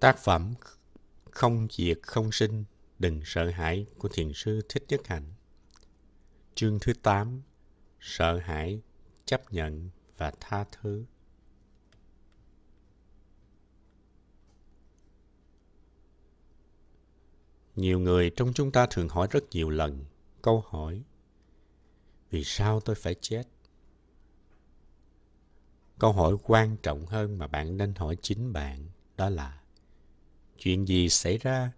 Tác phẩm Không diệt không sinh, đừng sợ hãi của Thiền sư Thích Nhất Hạnh. Chương thứ 8 Sợ hãi, chấp nhận và tha thứ. Nhiều người trong chúng ta thường hỏi rất nhiều lần câu hỏi Vì sao tôi phải chết? Câu hỏi quan trọng hơn mà bạn nên hỏi chính bạn đó là chuyện gì xảy ra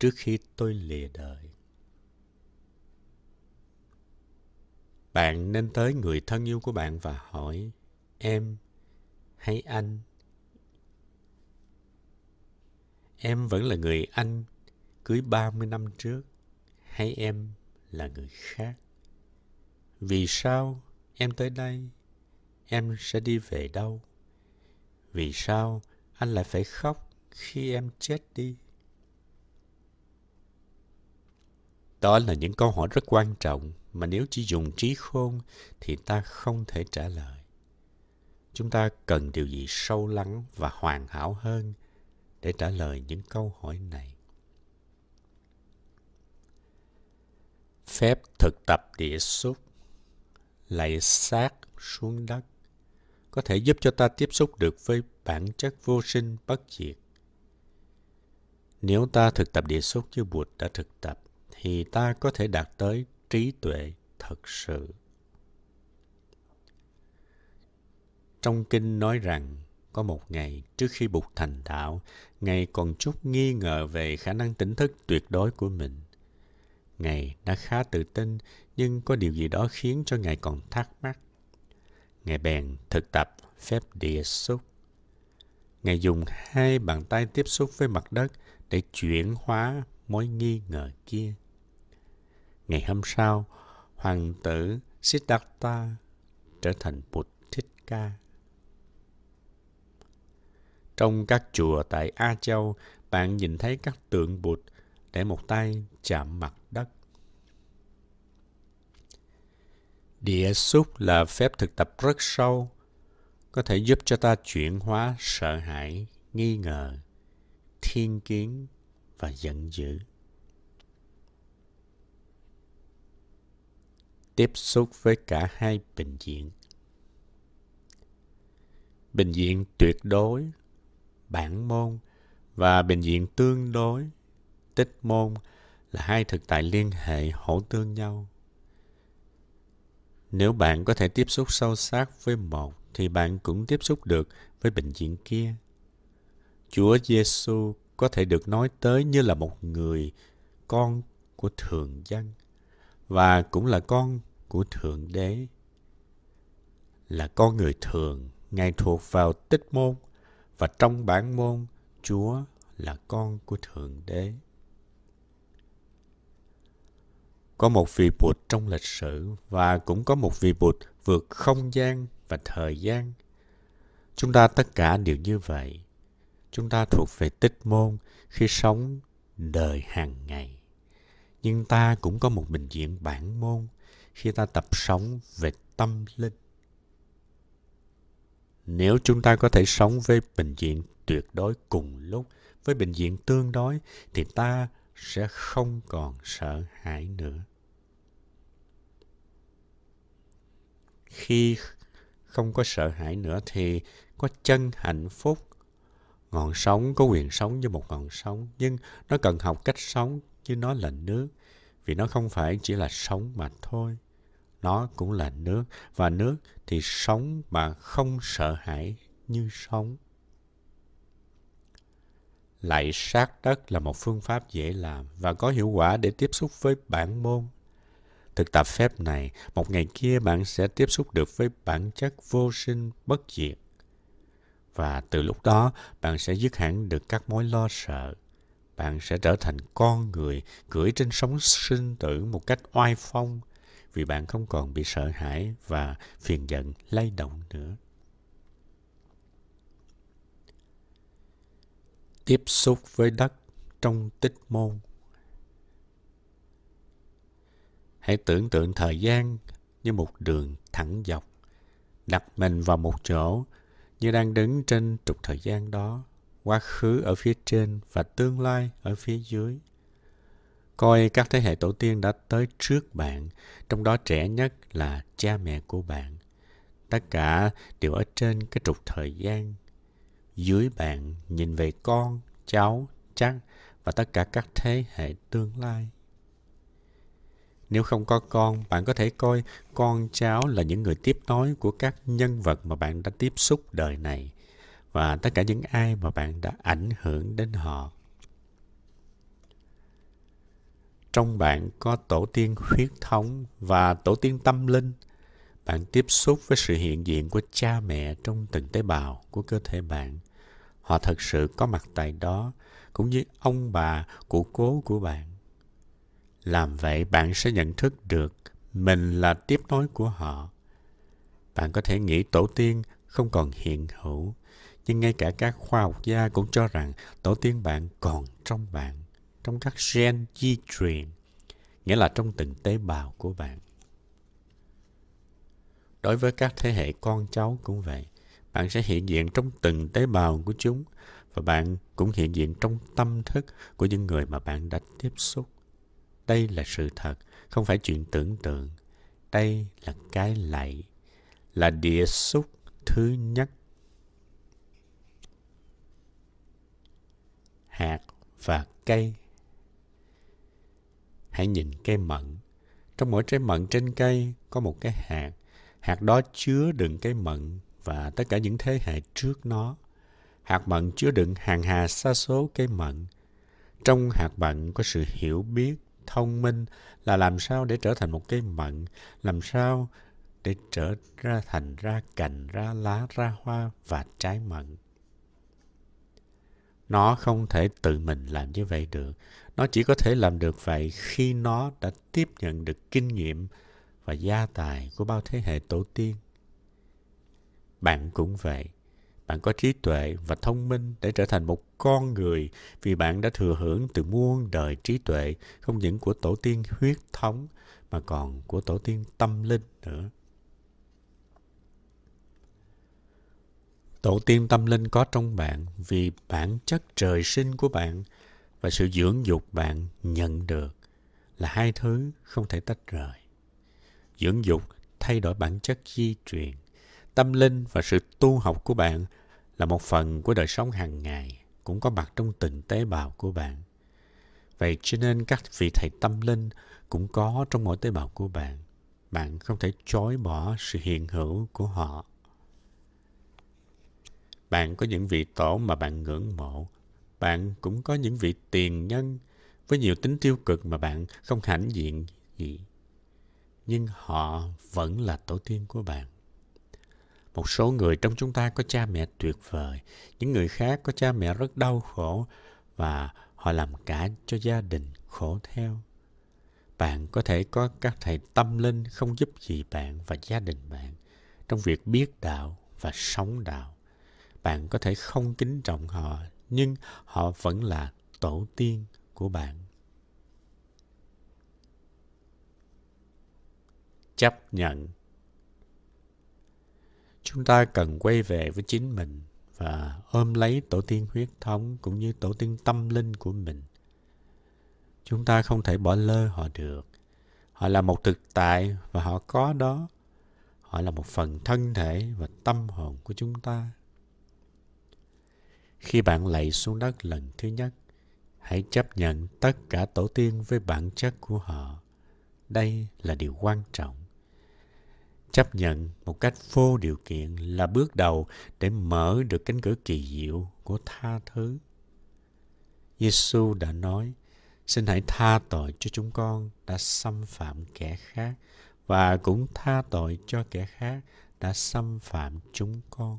trước khi tôi lìa đời? Bạn nên tới người thân yêu của bạn và hỏi, em hay anh? Em vẫn là người anh cưới 30 năm trước, hay em là người khác? Vì sao em tới đây? Em sẽ đi về đâu? Vì sao anh lại phải khóc? Khi em chết đi. Đó là những câu hỏi rất quan trọng mà nếu chỉ dùng trí khôn thì ta không thể trả lời. Chúng ta cần điều gì sâu lắng và hoàn hảo hơn để trả lời những câu hỏi này? Phép thực tập địa xúc. Lạy sát xuống đất. Có thể giúp cho ta tiếp xúc được với bản chất vô sinh bất diệt. Nếu ta thực tập địa xúc như Bụt đã thực tập, thì ta có thể đạt tới trí tuệ thật sự. Trong kinh nói rằng, có một ngày trước khi Bụt thành đạo, Ngài còn chút nghi ngờ về khả năng tỉnh thức tuyệt đối của mình. Ngài đã khá tự tin, nhưng có điều gì đó khiến cho Ngài còn thắc mắc. Ngài bèn thực tập phép địa xúc. Ngài dùng hai bàn tay tiếp xúc với mặt đất để chuyển hóa mối nghi ngờ kia. Ngày hôm sau, hoàng tử Siddhartha trở thành Bụt Thích Ca. Trong các chùa tại A Châu, bạn nhìn thấy các tượng Bụt để một tay chạm mặt đất. Địa xúc là phép thực tập rất sâu, có thể giúp cho ta chuyển hóa sợ hãi, nghi ngờ, thiên kiến và giận dữ. Tiếp xúc với cả hai bình diện. Bình diện tuyệt đối, bản môn và bình diện tương đối, tích môn là hai thực tại liên hệ hỗ tương nhau. Nếu bạn có thể tiếp xúc sâu sắc với một, thì bạn cũng tiếp xúc được với bệnh viện kia. Chúa Giêsu có thể được nói tới như là một người con của thường dân và cũng là con của thượng đế. Là con người thường, Ngài thuộc vào tích môn và trong bản môn, Chúa là con của thượng đế. Có một vị Bụt trong lịch sử và cũng có một vị Bụt vượt không gian và thời gian. Chúng ta tất cả đều như vậy. Chúng ta thuộc về tích môn khi sống đời hàng ngày. Nhưng ta cũng có một bình diện bản môn khi ta tập sống về tâm linh. Nếu chúng ta có thể sống với bình diện tuyệt đối cùng lúc, với bình diện tương đối, thì ta sẽ không còn sợ hãi nữa. Khi không có sợ hãi nữa thì có chân hạnh phúc. Ngọn sống có quyền sống như một ngọn sống, nhưng nó cần học cách sống như nó là nước, vì nó không phải chỉ là sống mà thôi. Nó cũng là nước, và nước thì sống mà không sợ hãi như sống. Lạy sát đất là một phương pháp dễ làm và có hiệu quả để tiếp xúc với bản môn Thực tập phép này, một ngày kia bạn sẽ tiếp xúc được với bản chất vô sinh bất diệt. Và từ lúc đó, bạn sẽ dứt hẳn được các mối lo sợ. Bạn sẽ trở thành con người cưỡi trên sóng sinh tử một cách oai phong vì bạn không còn bị sợ hãi và phiền giận lay động nữa. Tiếp xúc với đất trong tích môn Hãy tưởng tượng thời gian như một đường thẳng dọc, đặt mình vào một chỗ như đang đứng trên trục thời gian đó, quá khứ ở phía trên và tương lai ở phía dưới. Coi các thế hệ tổ tiên đã tới trước bạn, trong đó trẻ nhất là cha mẹ của bạn. Tất cả đều ở trên cái trục thời gian. Dưới bạn nhìn về con, cháu, chắc và tất cả các thế hệ tương lai. Nếu không có con, bạn có thể coi con cháu là những người tiếp nối của các nhân vật mà bạn đã tiếp xúc đời này và tất cả những ai mà bạn đã ảnh hưởng đến họ. Trong bạn có tổ tiên huyết thống và tổ tiên tâm linh. Bạn tiếp xúc với sự hiện diện của cha mẹ trong từng tế bào của cơ thể bạn. Họ thật sự có mặt tại đó, cũng như ông bà, cụ cố của bạn. Làm vậy bạn sẽ nhận thức được mình là tiếp nối của họ. Bạn có thể nghĩ tổ tiên không còn hiện hữu, nhưng ngay cả các khoa học gia cũng cho rằng tổ tiên bạn còn trong bạn, trong các gen di truyền, nghĩa là trong từng tế bào của bạn. Đối với các thế hệ con cháu cũng vậy. Bạn sẽ hiện diện trong từng tế bào của chúng và bạn cũng hiện diện trong tâm thức của những người mà bạn đã tiếp xúc. Đây là sự thật, không phải chuyện tưởng tượng. Đây là cái lạy, là địa xúc thứ nhất. Hạt và cây Hãy nhìn cây mận. Trong mỗi trái mận trên cây có một cái hạt. Hạt đó chứa đựng cái mận và tất cả những thế hệ trước nó. Hạt mận chứa đựng hàng hà sa số cây mận. Trong hạt mận có sự hiểu biết, thông minh là làm sao để trở thành một cây mận, làm sao để trở ra thành ra cành, ra lá, ra hoa và trái mận. Nó không thể tự mình làm như vậy được. Nó chỉ có thể làm được vậy khi nó đã tiếp nhận được kinh nghiệm và gia tài của bao thế hệ tổ tiên. Bạn cũng vậy. Bạn có trí tuệ và thông minh để trở thành một con người vì bạn đã thừa hưởng từ muôn đời trí tuệ, không những của tổ tiên huyết thống mà còn của tổ tiên tâm linh nữa. Tổ tiên tâm linh có trong bạn vì bản chất trời sinh của bạn và sự dưỡng dục bạn nhận được là hai thứ không thể tách rời. Dưỡng dục thay đổi bản chất di truyền. Tâm linh và sự tu học của bạn là một phần của đời sống hàng ngày, cũng có mặt trong từng tế bào của bạn. Vậy cho nên các vị thầy tâm linh cũng có trong mỗi tế bào của bạn. Bạn không thể chối bỏ sự hiện hữu của họ. Bạn có những vị tổ mà bạn ngưỡng mộ. Bạn cũng có những vị tiền nhân với nhiều tính tiêu cực mà bạn không hãnh diện gì. Nhưng họ vẫn là tổ tiên của bạn. Một số người trong chúng ta có cha mẹ tuyệt vời, những người khác có cha mẹ rất đau khổ và họ làm cả cho gia đình khổ theo. Bạn có thể có các thầy tâm linh không giúp gì bạn và gia đình bạn trong việc biết đạo và sống đạo. Bạn có thể không kính trọng họ nhưng họ vẫn là tổ tiên của bạn. Chấp nhận chúng ta cần quay về với chính mình và ôm lấy tổ tiên huyết thống cũng như tổ tiên tâm linh của mình chúng ta không thể bỏ lơ họ được họ là một thực tại và họ có đó họ là một phần thân thể và tâm hồn của chúng ta khi bạn lạy xuống đất lần thứ nhất, hãy chấp nhận tất cả tổ tiên với bản chất của họ. Đây là điều quan trọng. Chấp nhận một cách vô điều kiện là bước đầu để mở được cánh cửa kỳ diệu của tha thứ. Giêsu đã nói, xin hãy tha tội cho chúng con đã xâm phạm kẻ khác và cũng tha tội cho kẻ khác đã xâm phạm chúng con.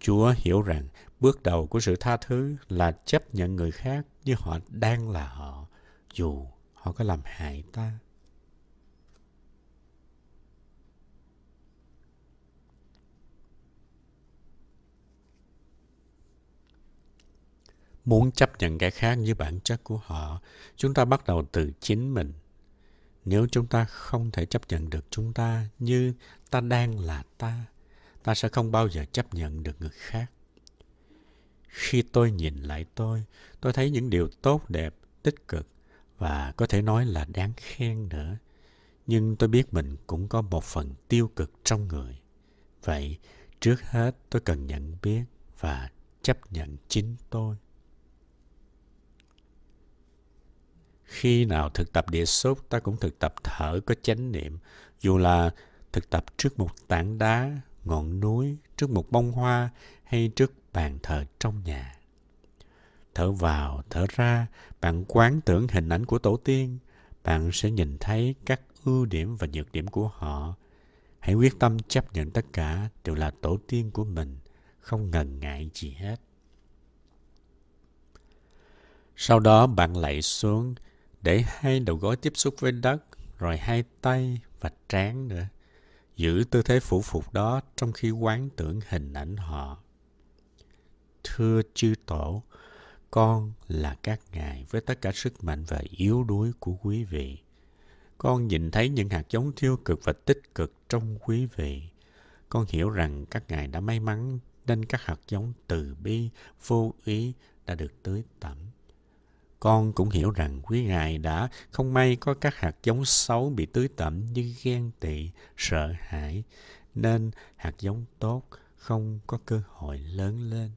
Chúa hiểu rằng bước đầu của sự tha thứ là chấp nhận người khác như họ đang là họ, dù họ có làm hại ta. Muốn chấp nhận cái khác như bản chất của họ, chúng ta bắt đầu từ chính mình. Nếu chúng ta không thể chấp nhận được chúng ta như ta đang là ta, ta sẽ không bao giờ chấp nhận được người khác. Khi tôi nhìn lại tôi, tôi thấy những điều tốt đẹp, tích cực và có thể nói là đáng khen nữa. Nhưng tôi biết mình cũng có một phần tiêu cực trong người. Vậy, trước hết tôi cần nhận biết và chấp nhận chính tôi. Khi nào thực tập địa xúc, ta cũng thực tập thở có chánh niệm, dù là thực tập trước một tảng đá, ngọn núi, trước một bông hoa hay trước bàn thờ trong nhà. Thở vào, thở ra, bạn quán tưởng hình ảnh của tổ tiên, bạn sẽ nhìn thấy các ưu điểm và nhược điểm của họ. Hãy quyết tâm chấp nhận tất cả đều là tổ tiên của mình, không ngần ngại gì hết. Sau đó bạn lạy xuống, để hai đầu gối tiếp xúc với đất, rồi hai tay và trán nữa. Giữ tư thế phủ phục đó trong khi quán tưởng hình ảnh họ. Thưa chư tổ, con là các ngài với tất cả sức mạnh và yếu đuối của quý vị. Con nhìn thấy những hạt giống tiêu cực và tích cực trong quý vị. Con hiểu rằng các ngài đã may mắn nên các hạt giống từ bi, vô ý đã được tưới tẩm. Con cũng hiểu rằng quý ngài đã không may có các hạt giống xấu bị tưới tẩm như ghen tị, sợ hãi, nên hạt giống tốt không có cơ hội lớn lên.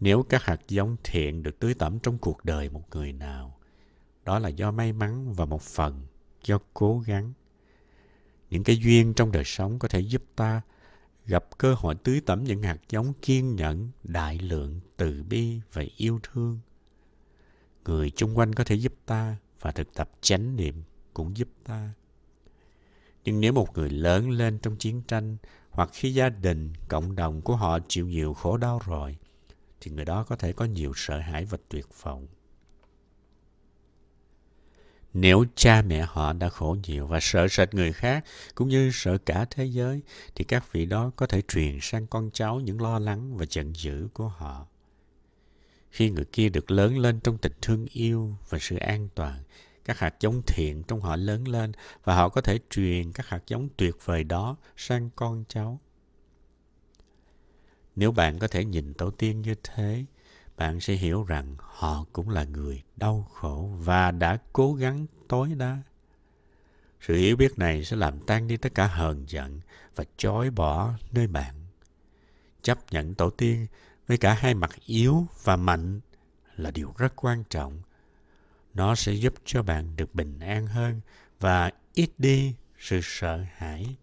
Nếu các hạt giống thiện được tưới tẩm trong cuộc đời một người nào, đó là do may mắn và một phần do cố gắng. Những cái duyên trong đời sống có thể giúp ta gặp cơ hội tưới tẩm những hạt giống kiên nhẫn, đại lượng, từ bi và yêu thương. Người chung quanh có thể giúp ta và thực tập chánh niệm cũng giúp ta. Nhưng nếu một người lớn lên trong chiến tranh hoặc khi gia đình, cộng đồng của họ chịu nhiều khổ đau rồi, thì người đó có thể có nhiều sợ hãi và tuyệt vọng. Nếu cha mẹ họ đã khổ nhiều và sợ sệt người khác cũng như sợ cả thế giới thì các vị đó có thể truyền sang con cháu những lo lắng và giận dữ của họ. Khi người kia được lớn lên trong tình thương yêu và sự an toàn, các hạt giống thiện trong họ lớn lên và họ có thể truyền các hạt giống tuyệt vời đó sang con cháu. Nếu bạn có thể nhìn tổ tiên như thế, bạn sẽ hiểu rằng họ cũng là người đau khổ và đã cố gắng tối đa. Sự hiểu biết này sẽ làm tan đi tất cả hờn giận và chối bỏ nơi bạn. Chấp nhận tổ tiên với cả hai mặt yếu và mạnh là điều rất quan trọng. Nó sẽ giúp cho bạn được bình an hơn và ít đi sự sợ hãi.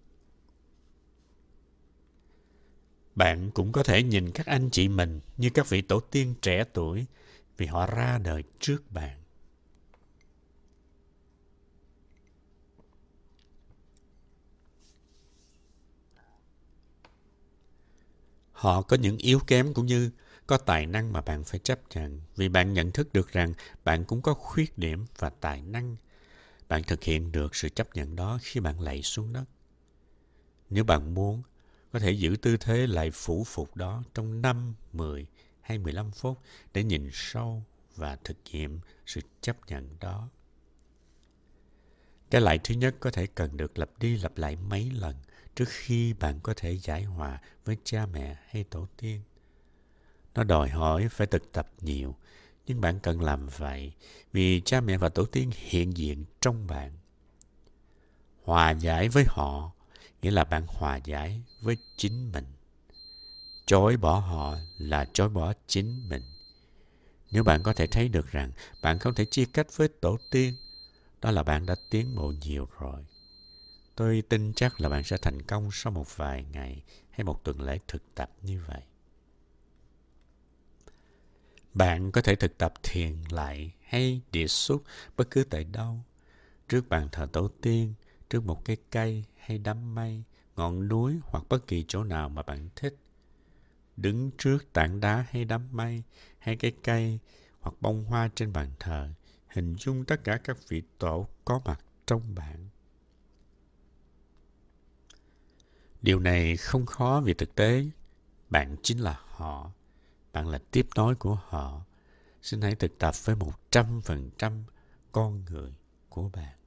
Bạn cũng có thể nhìn các anh chị mình như các vị tổ tiên trẻ tuổi vì họ ra đời trước bạn. Họ có những yếu kém cũng như có tài năng mà bạn phải chấp nhận vì bạn nhận thức được rằng bạn cũng có khuyết điểm và tài năng. Bạn thực hiện được sự chấp nhận đó khi bạn lạy xuống đất. Nếu bạn muốn, có thể giữ tư thế lại phủ phục đó trong 5, 10 hay 15 phút để nhìn sâu và thực nghiệm sự chấp nhận đó. Cái lại thứ nhất có thể cần được lặp đi lặp lại mấy lần trước khi bạn có thể giải hòa với cha mẹ hay tổ tiên. Nó đòi hỏi phải thực tập nhiều, nhưng bạn cần làm vậy vì cha mẹ và tổ tiên hiện diện trong bạn. Hòa giải với họ nghĩa là bạn hòa giải với chính mình. Chối bỏ họ là chối bỏ chính mình. Nếu bạn có thể thấy được rằng bạn không thể chia cách với tổ tiên, đó là bạn đã tiến bộ nhiều rồi. Tôi tin chắc là bạn sẽ thành công sau một vài ngày hay một tuần lễ thực tập như vậy. Bạn có thể thực tập thiền lại hay địa xúc bất cứ tại đâu, trước bàn thờ tổ tiên, trước một cái cây hay đám mây, ngọn núi hoặc bất kỳ chỗ nào mà bạn thích. Đứng trước tảng đá hay đám mây, hay cái cây hoặc bông hoa trên bàn thờ, hình dung tất cả các vị tổ có mặt trong bạn. Điều này không khó vì thực tế bạn chính là họ. Bạn là tiếp nối của họ. Xin hãy thực tập với một trăm phần trăm con người của bạn.